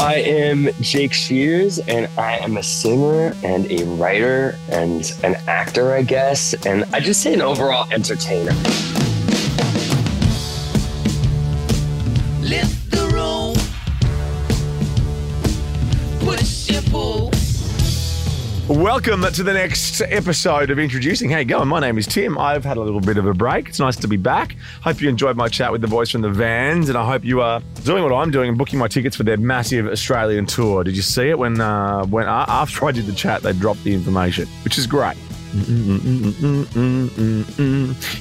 I am Jake Shears, and I am a singer and a writer and an actor, I guess, and I just say an overall entertainer. Welcome to the next episode of Introducing. You going? My name is Tim. I've had a little bit of a break. It's nice to be back. Hope you enjoyed my chat with the boys from the Vanns, and I hope you are doing what I'm doing and booking my tickets for their massive Australian tour. Did you see it when uh, when after I did the chat, they dropped the information, which is great.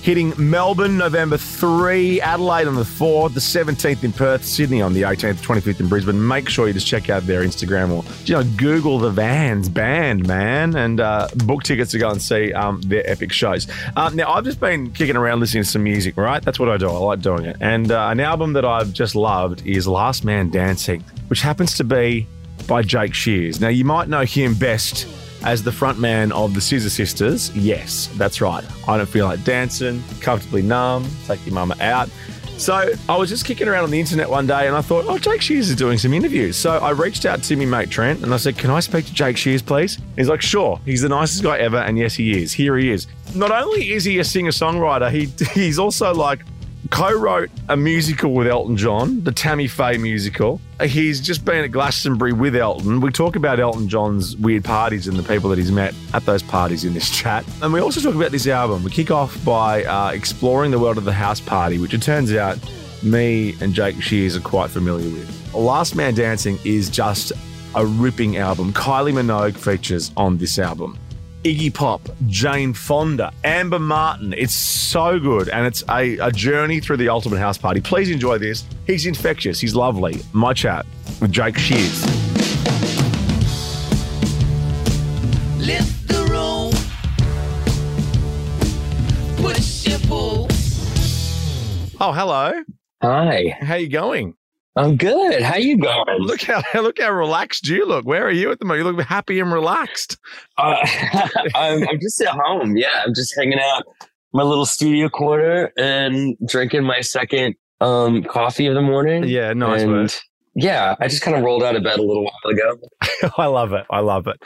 Hitting Melbourne November 3, Adelaide on the 4th, the 17th in Perth, Sydney on the 18th, 25th in Brisbane. Make sure you just check out their Instagram or you know Google the Vanns band, man, and uh, book tickets to go and see um, their epic shows. Um, now, I've just been kicking around listening to some music, right? That's what I do. I like doing it. And uh, an album that I've just loved is Last Man Dancing, which happens to be by Jake Shears. Now, you might know him best as the frontman of the Scissor Sisters. Yes, that's right. I don't feel like dancing, comfortably numb, take your mama out. So I was just kicking around on the internet one day and I thought, oh, Jake Shears is doing some interviews. So I reached out to me mate Trent and I said, can I speak to Jake Shears, please? He's like, sure. He's the nicest guy ever. And yes, he is. Here he is. Not only is he a singer songwriter, he he's also like co-wrote a musical with Elton John, the Tammy Faye musical. He's just been at Glastonbury with Elton. We talk about Elton John's weird parties and the people that he's met at those parties in this chat. And we also talk about this album. We kick off by uh, exploring the world of the house party, which it turns out me and Jake Shears are quite familiar with. Last Man Dancing is just a ripping album. Kylie Minogue features on this album. Iggy Pop, Jane Fonda, Amber Martin. It's so good, and it's a, a journey through the ultimate house party. Please enjoy this. He's infectious. He's lovely. My chat with Jake Shears. Lift the room. Push and pull. Oh, hello. Hi, How you going? I'm good. How you going? Look how look how relaxed you look. Where are you at the moment? You look happy and relaxed. Uh, I'm, I'm just at home. Yeah, I'm just hanging out my little studio corner and drinking my second um, coffee of the morning. Yeah, nice and work. yeah, I just kind of rolled out of bed a little while ago. I love it. I love it.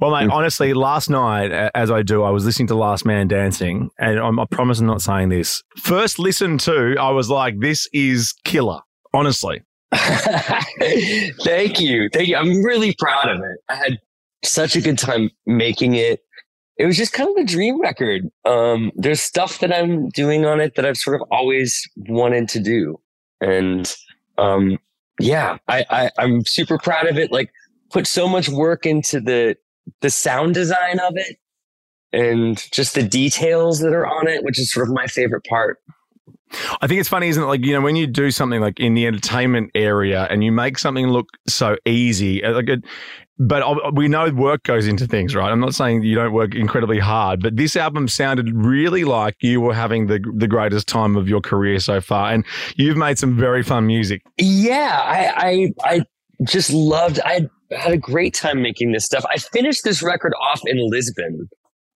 Well, mate, Mm. honestly, last night, as I do, I was listening to Last Man Dancing, and I'm, I promise I'm not saying this. First listen to, I was like, this is killer. Honestly. Thank you. Thank you. I'm really proud of it. I had such a good time making it. It was just kind of a dream record. Um, there's stuff that I'm doing on it that I've sort of always wanted to do. And um, yeah, I, I, I'm super proud of it. Like put so much work into the the sound design of it and just the details that are on it, which is sort of my favorite part. I think it's funny, isn't it? Like, you know, when you do something like in the entertainment area and you make something look so easy, uh, like it, but we know work goes into things, right? I'm not saying you don't work incredibly hard, but this album sounded really like you were having the the greatest time of your career so far, and you've made some very fun music. Yeah, I, I, I just loved. I had a great time making this stuff. I finished this record off in Lisbon,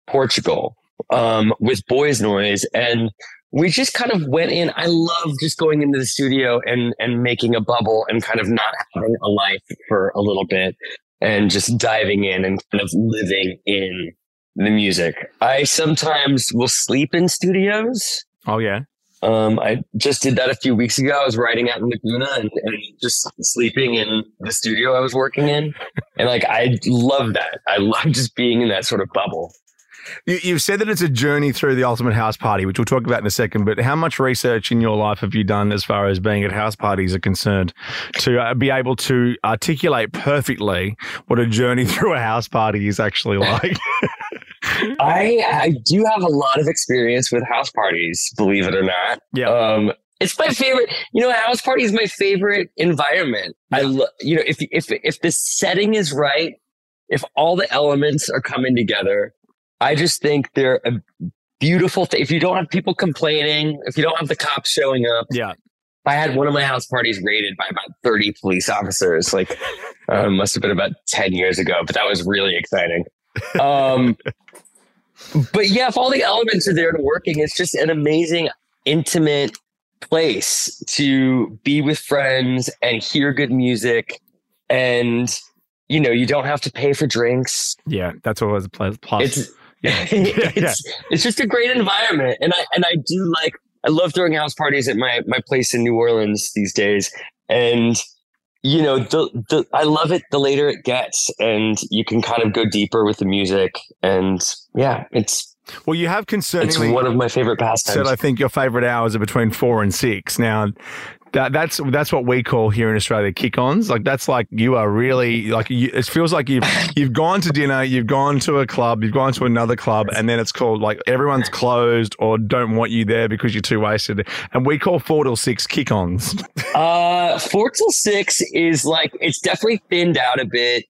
Portugal, um, with Boys Noize, and we just kind of went in. I love just going into the studio and and making a bubble and kind of not having a life for a little bit and just diving in and kind of living in the music. I sometimes will sleep in studios. Oh yeah, Um, I just did that a few weeks ago. I was writing out in Laguna and, and just sleeping in the studio I was working in. And like, I love that. I love just being in that sort of bubble. You, you've said that it's a journey through the ultimate house party, which we'll talk about in a second. But how much research in your life have you done as far as being at house parties are concerned to uh, be able to articulate perfectly what a journey through a house party is actually like? I, I do have a lot of experience with house parties, believe it or not. yeah. Um, it's my favorite. You know, a house party is my favorite environment. I, lo- you know, if if if the setting is right, if all the elements are coming together, I just think they're a beautiful thing. If you don't have people complaining, if you don't have the cops showing up, yeah. I had one of my house parties raided by about 30 police officers. Like, uh, must have been about 10 years ago, but that was really exciting. Um, but yeah, if all the elements are there and working, it's just an amazing, intimate place to be with friends and hear good music and you know you don't have to pay for drinks. Yeah, that's always a plus. plus. It's yeah. it's it's just a great environment, and I and I do like I love throwing house parties at my my place in New Orleans these days, and you know the the I love it the later it gets, and you can kind of go deeper with the music, and yeah, it's well, you have it's concerningly one of my favorite pastimes. said I think your favorite hours are between four and six. Now, that that's that's what we call here in Australia kick-ons. Like that's like you are really like you, it feels like you've you've gone to dinner, you've gone to a club, you've gone to another club, and then it's called like everyone's closed or don't want you there because you're too wasted. And we call four till six kick-ons. Uh, four till six is like it's definitely thinned out a bit.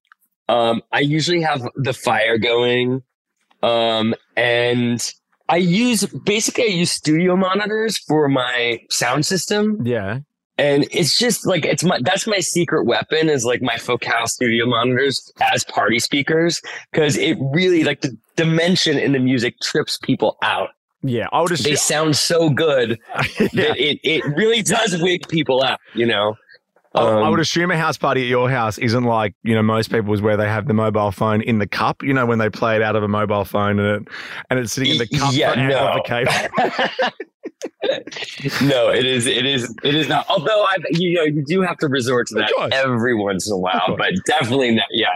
Um, I usually have the fire going, um, and I use basically I use studio monitors for my sound system, yeah. And it's just like it's my that's my secret weapon is like my Focal studio monitors as party speakers because it really like the dimension in the music trips people out. Yeah, I would just They sound so good yeah. that it it really does wig people out, you know. I- I Um, would assume a house party at your house isn't like you know most people's where they have the mobile phone in the cup. You know when they play it out of a mobile phone and it and it's sitting in the cup Yeah, no. no, it is. It is. It is not. Although I, you know, you do have to resort to that every once in a while, but definitely not. Yeah,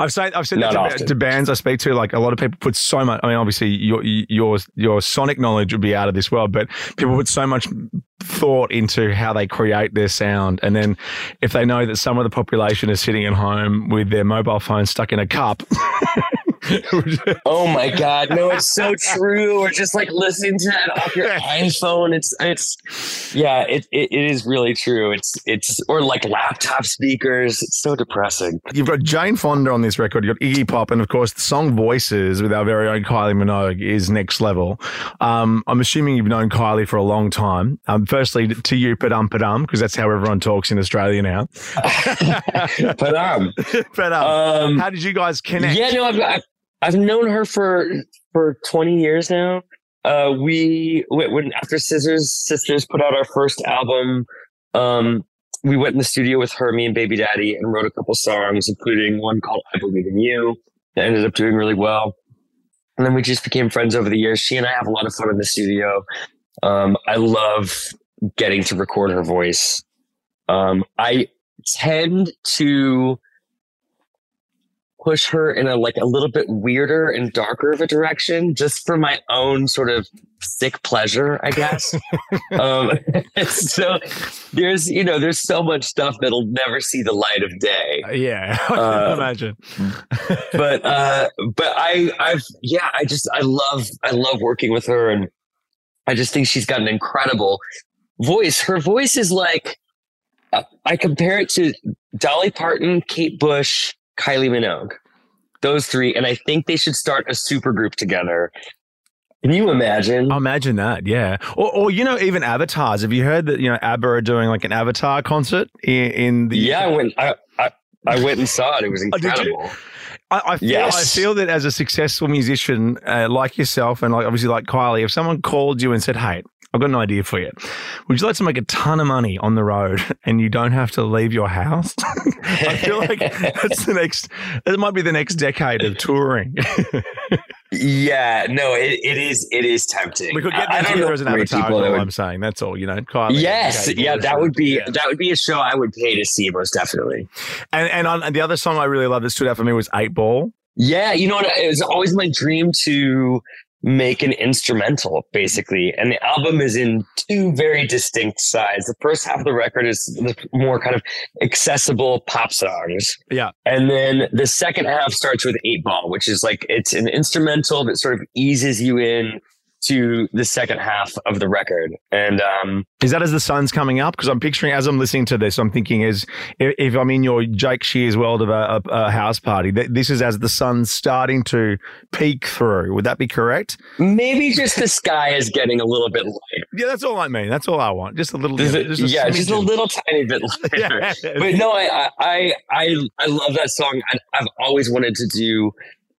I've said I've said that to, to bands I speak to. Like a lot of people put so much. I mean, obviously your your your sonic knowledge would be out of this world, but people put so much thought into how they create their sound, and then if they know that some of the population is sitting at home with their mobile phone stuck in a cup. Oh my God, no, it's so true. Or just like listening to that off your iPhone. It's it's yeah, it, it it is really true. It's it's or like laptop speakers. It's so depressing. You've got Jane Fonda on this record. You've got Iggy Pop, and of course, the song "Voices" with our very own Kylie Minogue is next level. Um, I'm assuming you've known Kylie for a long time. Um, firstly, to you, padum padum, because that's how everyone talks in Australia now. but um, but um, um, how did you guys connect? Yeah, no, I've, I've I've known her for for twenty years now. Uh, we when- after Scissors Sisters put out our first album, um, we went in the studio with her, me and Baby Daddy, and wrote a couple songs, including one called "I Believe in You." That ended up doing really well. And then we just became friends over the years. She and I have a lot of fun in the studio. Um, I love getting to record her voice. Um, I tend to push her in a like a little bit weirder and darker of a direction just for my own sort of sick pleasure i guess. Um so there's you know there's so much stuff that'll never see the light of day. Uh, yeah, I can Uh, imagine. but uh but i i've yeah i just i love i love working with her and i just think she's got an incredible voice. Her voice is like uh, i compare it to dolly parton kate bush kylie minogue those three and i think they should start a super group together can you imagine I imagine that, yeah. Or, or you know, even avatars. Have you heard that you know ABBA are doing like an Avatar concert in, in the? yeah i went I, I i went and saw it it was Oh, incredible I, I feel Yes. I feel that as a successful musician uh, like yourself and like obviously like Kylie, if someone called you and said, "Hey, I've got an idea for you. Would you like to make a ton of money on the road and you don't have to leave your house?" I feel like that's the next. It might be the next decade of touring. yeah no it, it is it is tempting we could get I- I them don't together as an avatar. people Is that all would I'm saying. That's all. You know, Kylie. Yes, Kate yeah, that would be yeah. that would be a show I would pay to see most definitely. And and, on, and the other song I really love that stood out for me was Eight Ball. Yeah, you know what? It was always my dream to make an instrumental, basically, and the album is in two very distinct sides. The first half of the record is the more kind of accessible pop songs, Yeah. and then the second half starts with Eight Ball, which is like it's an instrumental that sort of eases you in to the second half of the record, and um, Is that as the sun's coming up? Because I'm picturing as I'm listening to this, I'm thinking is if, if I'm in your Jake Shears world of a, a, a house party, th- this is as the sun's starting to peek through. Would that be correct? maybe just the sky is getting a little bit lighter. Yeah, that's all I mean. That's all I want. Just a little. Just a- just a yeah, just a little tiny bit lighter. Yeah. but no, I, I, I, I love that song. I, I've always wanted to do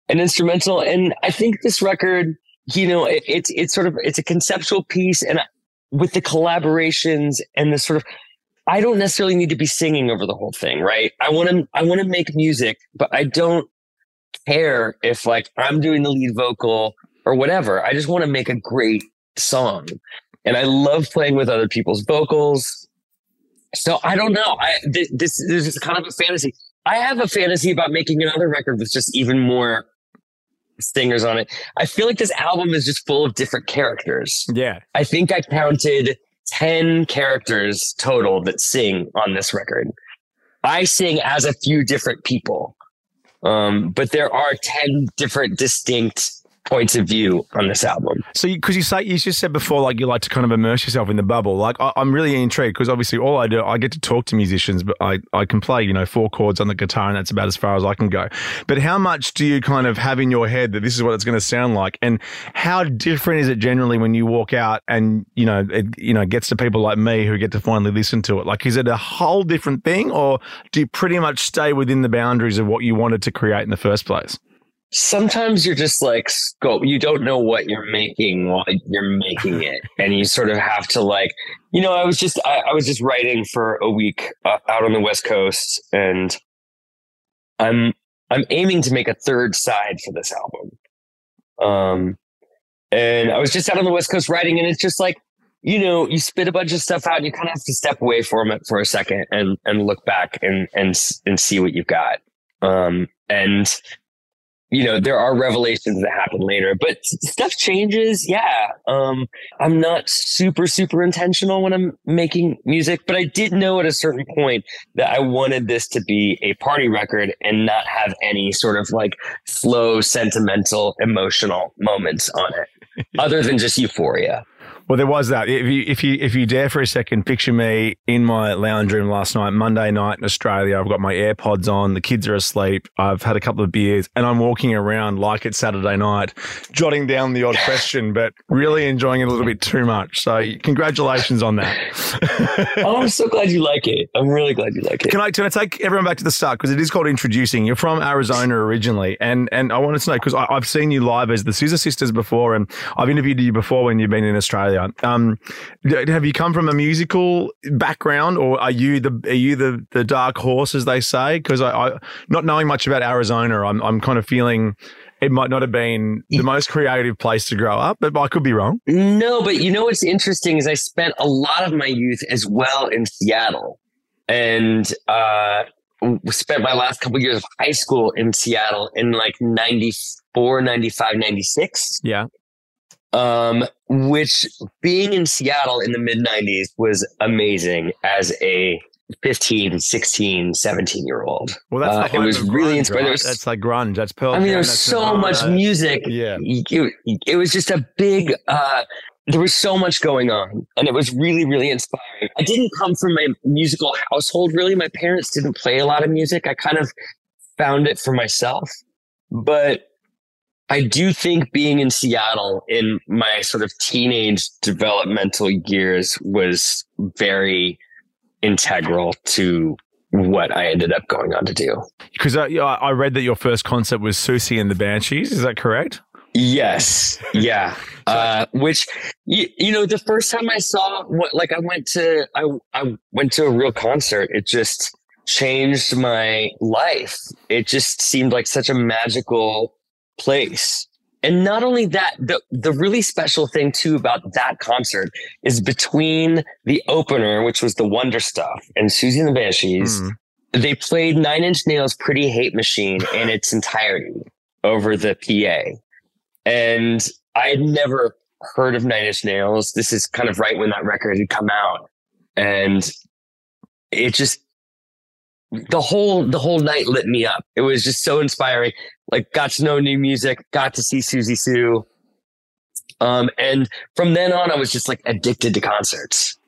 an instrumental, and I think this record, you know, it, it's it's sort of it's a conceptual piece, and with the collaborations and the sort of I don't necessarily need to be singing over the whole thing, right? I want to I want to make music, but I don't care if like I'm doing the lead vocal or whatever. I just want to make a great song. And I love playing with other people's vocals. So I don't know. I th- this, this is kind of a fantasy. I have a fantasy about making another record with just even more singers on it. I feel like this album is just full of different characters. Yeah. I think I counted 10 characters total that sing on this record. I sing as a few different people. Um, but there are 10 different distinct points of view on this album. So, because you, say you just said before, like you like to kind of immerse yourself in the bubble. Like I, I'm really intrigued because obviously all I do, I get to talk to musicians, but I I can play you know four chords on the guitar and that's about as far as I can go. But how much do you kind of have in your head that this is what it's going to sound like, and how different is it generally when you walk out and you know it you know gets to people like me who get to finally listen to it? Like, is it a whole different thing, or do you pretty much stay within the boundaries of what you wanted to create in the first place? Sometimes you're just like scope. You don't know what you're making while you're making it, and you sort of have to like, you know. I was just I, I was just writing for a week uh, out on the West Coast, and I'm I'm aiming to make a third side for this album. Um, and I was just out on the West Coast writing, and it's just like, you know, you spit a bunch of stuff out, and you kind of have to step away from it for a second and and look back and and and see what you've got. Um, and you know, there are revelations that happen later, but stuff changes. Yeah. Um, I'm not super, super intentional when I'm making music, but I did know at a certain point that I wanted this to be a party record and not have any sort of like slow, sentimental, emotional moments on it, other than just euphoria. Well, there was that. If you if you if you dare for a second, picture me in my lounge room last night, Monday night in Australia. I've got my AirPods on. The kids are asleep. I've had a couple of beers, and I'm walking around like it's Saturday night, jotting down the odd question, but really enjoying it a little bit too much. So, congratulations on that. Oh, I'm so glad you like it. I'm really glad you like it. Can I, can I take everyone back to the start because it is called introducing? You're from Arizona originally, and and I wanted to know because I've seen you live as the Scissor Sisters before, and I've interviewed you before when you've been in Australia. Um, have you come from a musical background, or are you the are you the the dark horse as they say? Because I, I not knowing much about Arizona, I'm I'm kind of feeling. It might not have been the most creative place to grow up, but I could be wrong. No, but you know what's interesting is I spent a lot of my youth as well in Seattle, and uh, spent my last couple years of high school in Seattle in like 94, 95, 96. Yeah. Um, which being in Seattle in the mid 90s was amazing as a 15, 16, 17 year old. Well, that's Uh, it was really grunge, inspiring. Right? was- That's like grunge. That's Pearl. I mean, there was so much music Yeah. it, it was just a big uh there was so much going on and it was really really inspiring i didn't come from a musical household really my parents didn't play a lot of music i kind of found it for myself but i do think being in seattle in my sort of teenage developmental years was very integral to what i ended up going on to do Because yeah, I read that your first concert was Siouxsie and the Banshees. Is that correct? Yes. Yeah. uh, which you, you know, the first time I saw what, like I went to, I, I went to a real concert. It just changed my life. It just seemed like such a magical place. And not only that, the, the really special thing too about that concert is between the opener, which was the Wonder Stuff and Siouxsie and the Banshees, Mm. they played Nine Inch Nails Pretty Hate Machine in its entirety over the PA. And I had never heard of Nine Inch Nails. This is kind of right when that record had come out. And it just the whole the whole night lit me up. It was just so inspiring. Like got to know new music, got to see Siouxsie Sioux. Um, and from then on, I was just like addicted to concerts.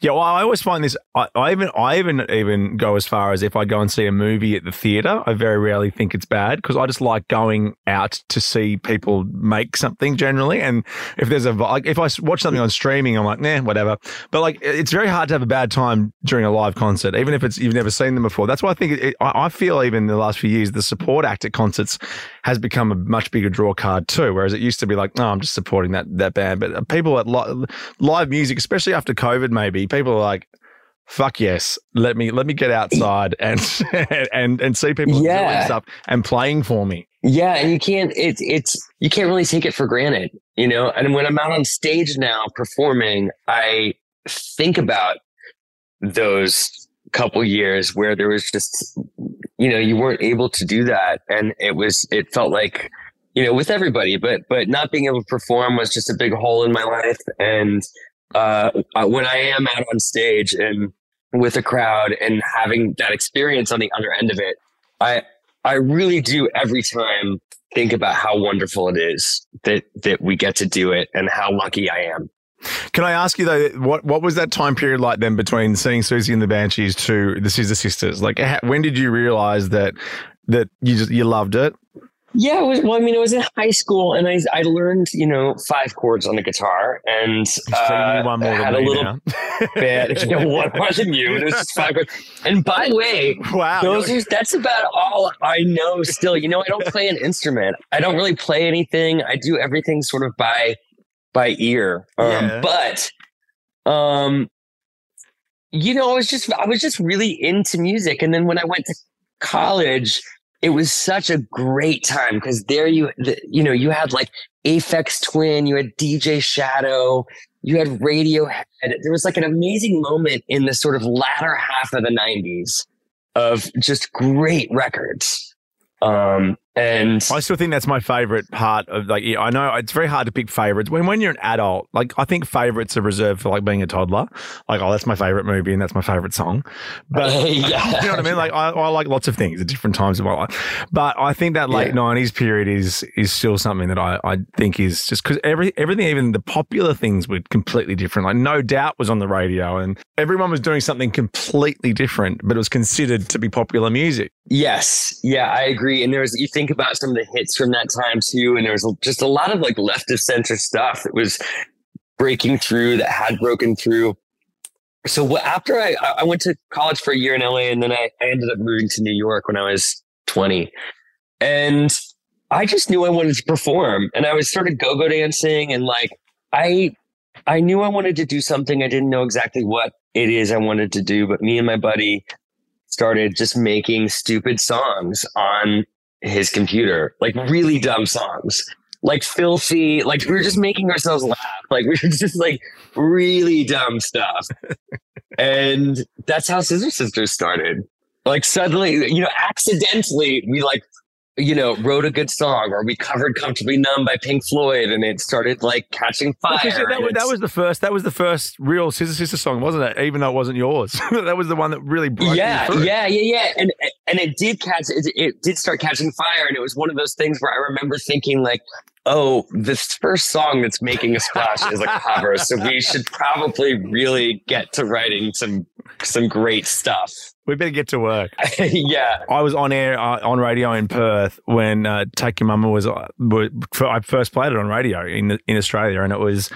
Yeah, well, I always find this. I, I even I even even go as far as if I go and see a movie at the theater, I very rarely think it's bad because I just like going out to see people make something generally. And if there's a like, if I watch something on streaming, I'm like, nah, whatever. But like, it's very hard to have a bad time during a live concert, even if it's you've never seen them before. That's why I think it, I, I feel even in the last few years, the support act at concerts has become a much bigger draw card too. Whereas it used to be like, no, I'm just supporting that that band. But uh, people at li- live music, especially after COVID, maybe people are like, fuck yes, let me let me get outside and and and see people Yeah. doing stuff and playing for me. Yeah, and you can't it's it's you can't really take it for granted, you know. And when I'm out on stage now performing, I think about those couple years where there was just you know, you weren't able to do that and it was it felt like you know, with everybody, but but not being able to perform was just a big hole in my life and uh uh, when I am out on stage and with a crowd and having that experience on the other end of it, I I really do every time think about how wonderful it is that that we get to do it and how lucky I am. Can I ask you though, what what was that time period like then between seeing Siouxsie and the Banshees to the Scissor Sisters? Like, when did you realize that that you just you loved it? Yeah, it was, well, I mean, it was in high school, and I I learned you know five chords on the guitar, and uh, one more had a little now. bit. You know, one more than you. It was just five chords. And by the way, wow. those are that's about all I know. Still, you know, I don't play an instrument. I don't really play anything. I do everything sort of by by ear. Um, Yeah. But um, you know, I was just I was just really into music, and then when I went to college, it was such a great time because there you the, you know you had like Aphex Twin, you had DJ Shadow, you had Radiohead. There was like an amazing moment in the sort of latter half of the '90s of just great records. Um, and I still think that's my favorite part of like yeah, I know it's very hard to pick favorites when when you're an adult. Like I think favorites are reserved for like being a toddler. Like oh, that's my favorite movie and that's my favorite song. But Yeah. you know what I mean? Like I, I like lots of things at different times of my life. But I think that late Yeah. nineties period is is still something that I, I think is just because every everything, even the popular things were completely different. Like No Doubt was on the radio and everyone was doing something completely different, but it was considered to be popular music. Yes, yeah, I agree. And there was you think about some of the hits from that time too, and there was just a lot of like left of center stuff that was breaking through, that had broken through. So after I I went to college for a year in LA, and then I, I ended up moving to New York when I was twenty, and I just knew I wanted to perform, and I was sort of go go dancing, and like I I knew I wanted to do something. I didn't know exactly what it is I wanted to do, but me and my buddy started just making stupid songs on his computer, like really dumb songs, like filthy, like we were just making ourselves laugh. Like we were just like really dumb stuff. and that's how Scissor Sisters started. Like suddenly, you know, accidentally, we like, you know, wrote a good song or we covered Comfortably Numb by Pink Floyd and it started like catching fire. Because, yeah, that, was, that was the first. That was the first real Scissor Sister song, wasn't it? Even though it wasn't yours, that was the one that really broke yeah, yeah, yeah, yeah, and and it did catch it, it did start catching fire, and it was one of those things where I remember thinking like, oh, this first song that's making a splash is a cover, so we should probably really get to writing some some great stuff. We better get to work. yeah, I was on air uh, on radio in Perth when uh, Take Your Mama was. Uh, I first played it on radio in in Australia, and it was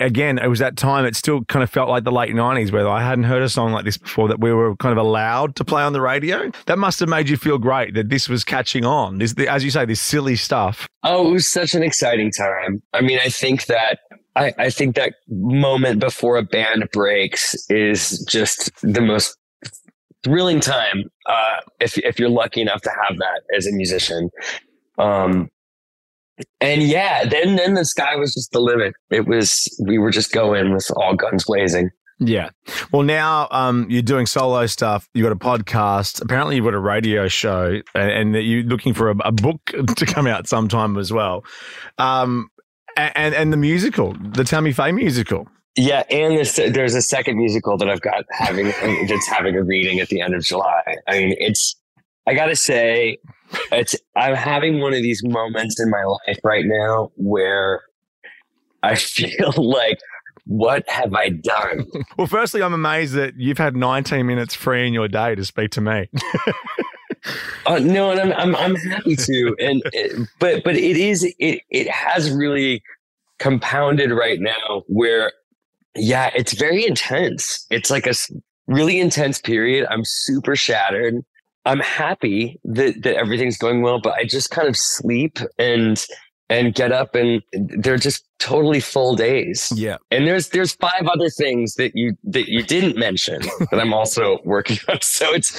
again. It was that time. It still kind of felt like the late nineties, where I hadn't heard a song like this before. That we were kind of allowed to play on the radio. That must have made you feel great that this was catching on. This, as you say, this silly stuff. Oh, it was such an exciting time. I mean, I think that I, I think that moment before a band breaks is just the most thrilling time. Uh, if if you're lucky enough to have that as a musician. Um, and yeah, then then the sky was just the limit. It was we were just going with all guns blazing. Yeah. Well, now um, you're doing solo stuff. You've got a podcast. Apparently, you've got a radio show, and, and you're looking for a, a book to come out sometime as well. Um, and and the musical, the Tammy Faye musical. Yeah, and there's there's a second musical that I've got having that's having a reading at the end of July. I mean, it's I gotta say, it's I'm having one of these moments in my life right now where I feel like, what have I done? Well, firstly, I'm amazed that you've had 19 minutes free in your day to speak to me. Uh, no, and I'm, I'm I'm happy to, and it, but but it is it it has really compounded right now where, yeah, it's very intense. It's like a really intense period. I'm super shattered. I'm happy that that everything's going well, but I just kind of sleep and and get up and there are just totally full days. Yeah. And there's there's five other things that you that you didn't mention that I'm also working on. So it's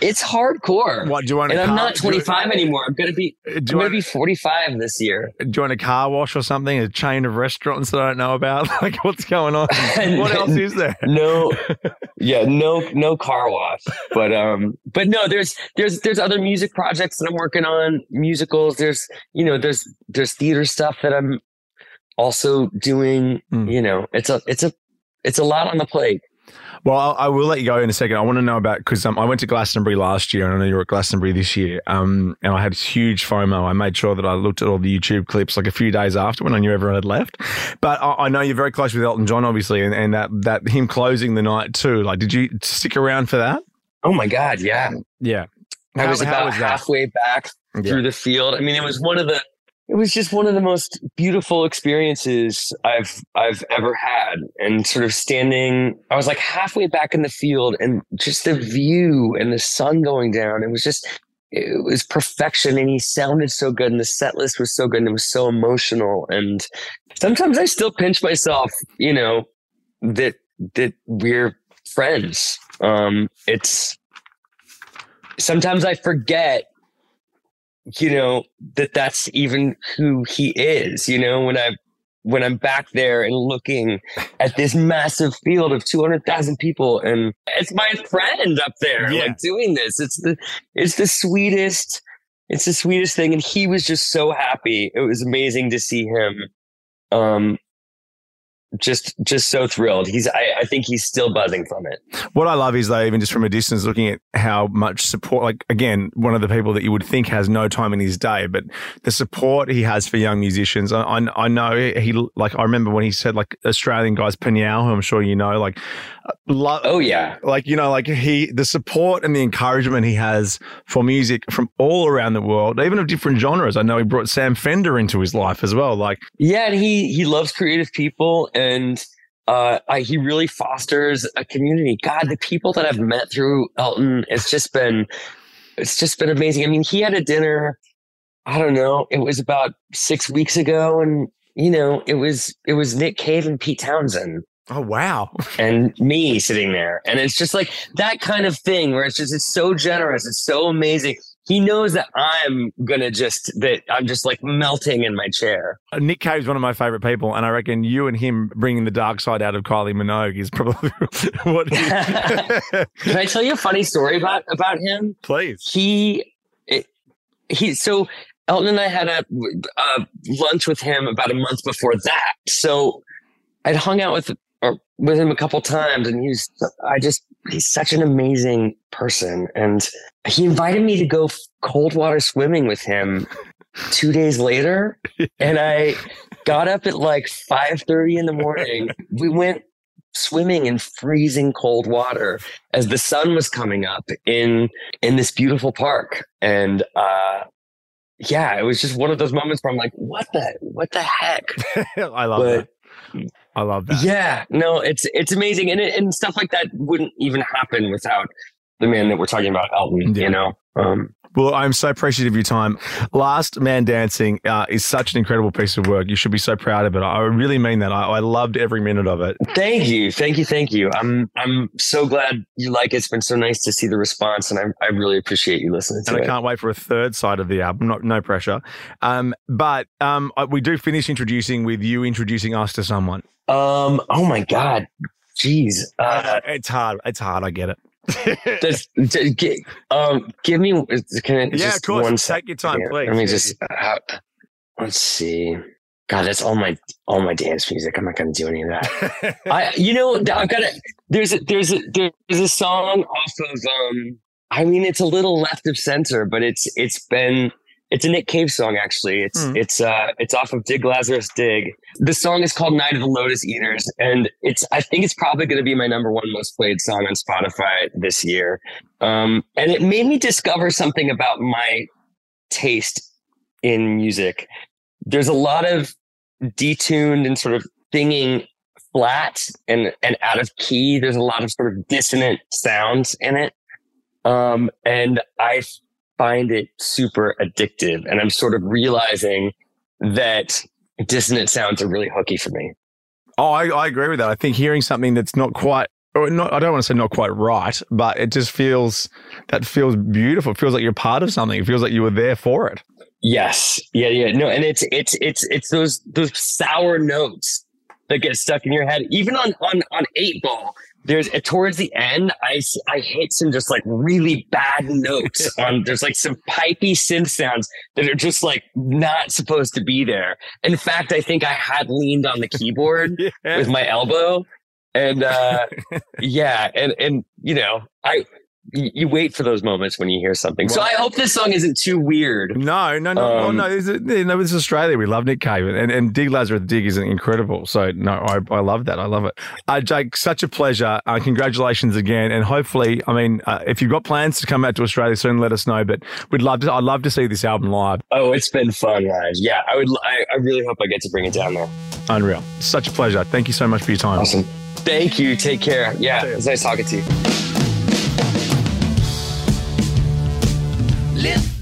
it's hardcore. What do you want? And I'm car- not do you- 25 anymore. I'm gonna be Do I'm gonna want, be 45 this year. do you want a car wash or something? A chain of restaurants that I don't know about? Like, what's going on? what else is there? No, yeah, no, no car wash. But um, but no, there's there's there's other music projects that I'm working on, musicals. There's you know there's there's theater stuff that I'm also doing. Mm. You know, it's a it's a it's a lot on the plate. Well, I'll, I will let you go in a second. I want to know about because um, I went to Glastonbury last year, and I know you were at Glastonbury this year. Um, and I had huge FOMO. I made sure that I looked at all the YouTube clips like a few days after when I knew everyone had left. But I, I know you're very close with Elton John, obviously, and, and that that him closing the night too. Like, did you stick around for that? Oh my god, yeah. Yeah, I was about was halfway back Yeah. through the field. I mean, it was one of the it was just one of the most beautiful experiences I've I've ever had. And sort of standing, I was like halfway back in the field and just the view and the sun going down. It was just it was perfection and he sounded so good and the set list was so good and it was so emotional. And sometimes I still pinch myself, you know, that that we're friends. Um it's sometimes I forget, you know, that that's even who he is. You know, when I when I'm back there and looking at this massive field of 200,000 people, and it's my friend up there, Yeah. like doing this. It's the it's the sweetest. It's the sweetest thing, and he was just so happy. It was amazing to see him. Um, just just so thrilled. He's I, I think he's still buzzing from it. What I love is though, even just from a distance, looking at how much support. Like again, one of the people that you would think has no time in his day, but the support he has for young musicians. I, I, I know he like. I remember when he said like Australian guys, Peniel, who I'm sure you know, like, uh, lo- Oh yeah. like you know, like he the support and the encouragement he has for music from all around the world, even of different genres. I know he brought Sam Fender into his life as well. Like, Yeah, and he he loves creative people, and uh, I, he really fosters a community. God, the people that I've met through Elton, it's just been it's just been amazing. I mean, he had a dinner. I don't know. It was about six weeks ago, and you know, it was it was Nick Cave and Pete Townshend oh wow, and me sitting there, and it's just like that kind of thing where it's just it's so generous, it's so amazing. He knows that I'm gonna just that I'm just like melting in my chair. Uh, Nick Cave's one of my favorite people, and I reckon you and him bringing the dark side out of Kylie Minogue is probably what. Can I tell you a funny story about about him? Please. He it, he so Elton and I had a, a lunch with him about a month before that. So I'd hung out with or with him a couple times, and he's I just he's such an amazing person, and he invited me to go cold water swimming with him two days later, and I got up at like five thirty in the morning. We went swimming in freezing cold water as the sun was coming up in in this beautiful park and uh yeah it was just one of those moments where i'm like what the what the heck I love but that. I love that. yeah no it's it's amazing and it, and stuff like that wouldn't even happen without the man that we're talking about elton Yeah. you know um Well, I'm so appreciative of your time. Last Man Dancing uh, is such an incredible piece of work. You should be so proud of it. I really mean that. I, I loved every minute of it. thank you thank you thank you i'm i'm so glad you like it it's been so nice to see the response and i, I really appreciate you listening to it. And I it can't wait for a third side of the album. Not, no pressure. Um, but um, I- we do finish introducing with you introducing us to someone. um oh my god jeez uh it's hard. It's hard. I get it. Just, just gi- um, give me. Can I yeah, just of course. One Take your time, please. Let me just. Uh, let's see. God, that's all my all my dance music. I'm not to do any of that. I, you know, I've got to. There's a, there's a, there's a song off of. Um, I mean, it's a little left of center, but it's it's been it's a Nick Cave song actually. It's Hmm. it's uh it's off of Dig Lazarus Dig. The song is called Night of the Lotus Eaters, and it's I think it's probably going to be my number one most played song on Spotify this year. Um, and it made me discover something about my taste in music. There's a lot of detuned and sort of singing flat and and out of key. There's a lot of sort of dissonant sounds in it. Um, and I find it super addictive. And I'm sort of realizing that dissonant sounds are really hooky for me. Oh, I, I agree with that. I think hearing something that's not quite, or not, I don't want to say not quite right, but it just feels, that feels beautiful. It feels like you're part of something. It feels like you were there for it. Yes. Yeah, yeah. No, and it's it's it's it's those those sour notes that get stuck in your head. Even on on on eight ball, there's towards the end, I I hit some just like really bad notes on. There's like some pipey synth sounds that are just like not supposed to be there. In fact, I think I had leaned on the keyboard Yeah. with my elbow, and uh, yeah, and and you know, I you you wait for those moments when you hear something. So I hope this song isn't too weird. No, no, no, Um, no. This is, no, this is Australia. We love Nick Cave, and and Dig Lazarus Dig is incredible. So no, I, I love that. I love it. Uh, Jake, such a pleasure. Uh, congratulations again, and hopefully, I mean, uh, if you've got plans to come out to Australia soon, let us know. But we'd love to. I'd love to see this album live. Oh, it's been fun, Raj. Yeah, I would. I, I really hope I get to bring it down there. Unreal. Such a pleasure. Thank you so much for your time. Awesome. Thank you. Take care. Yeah, it was nice talking to you. Live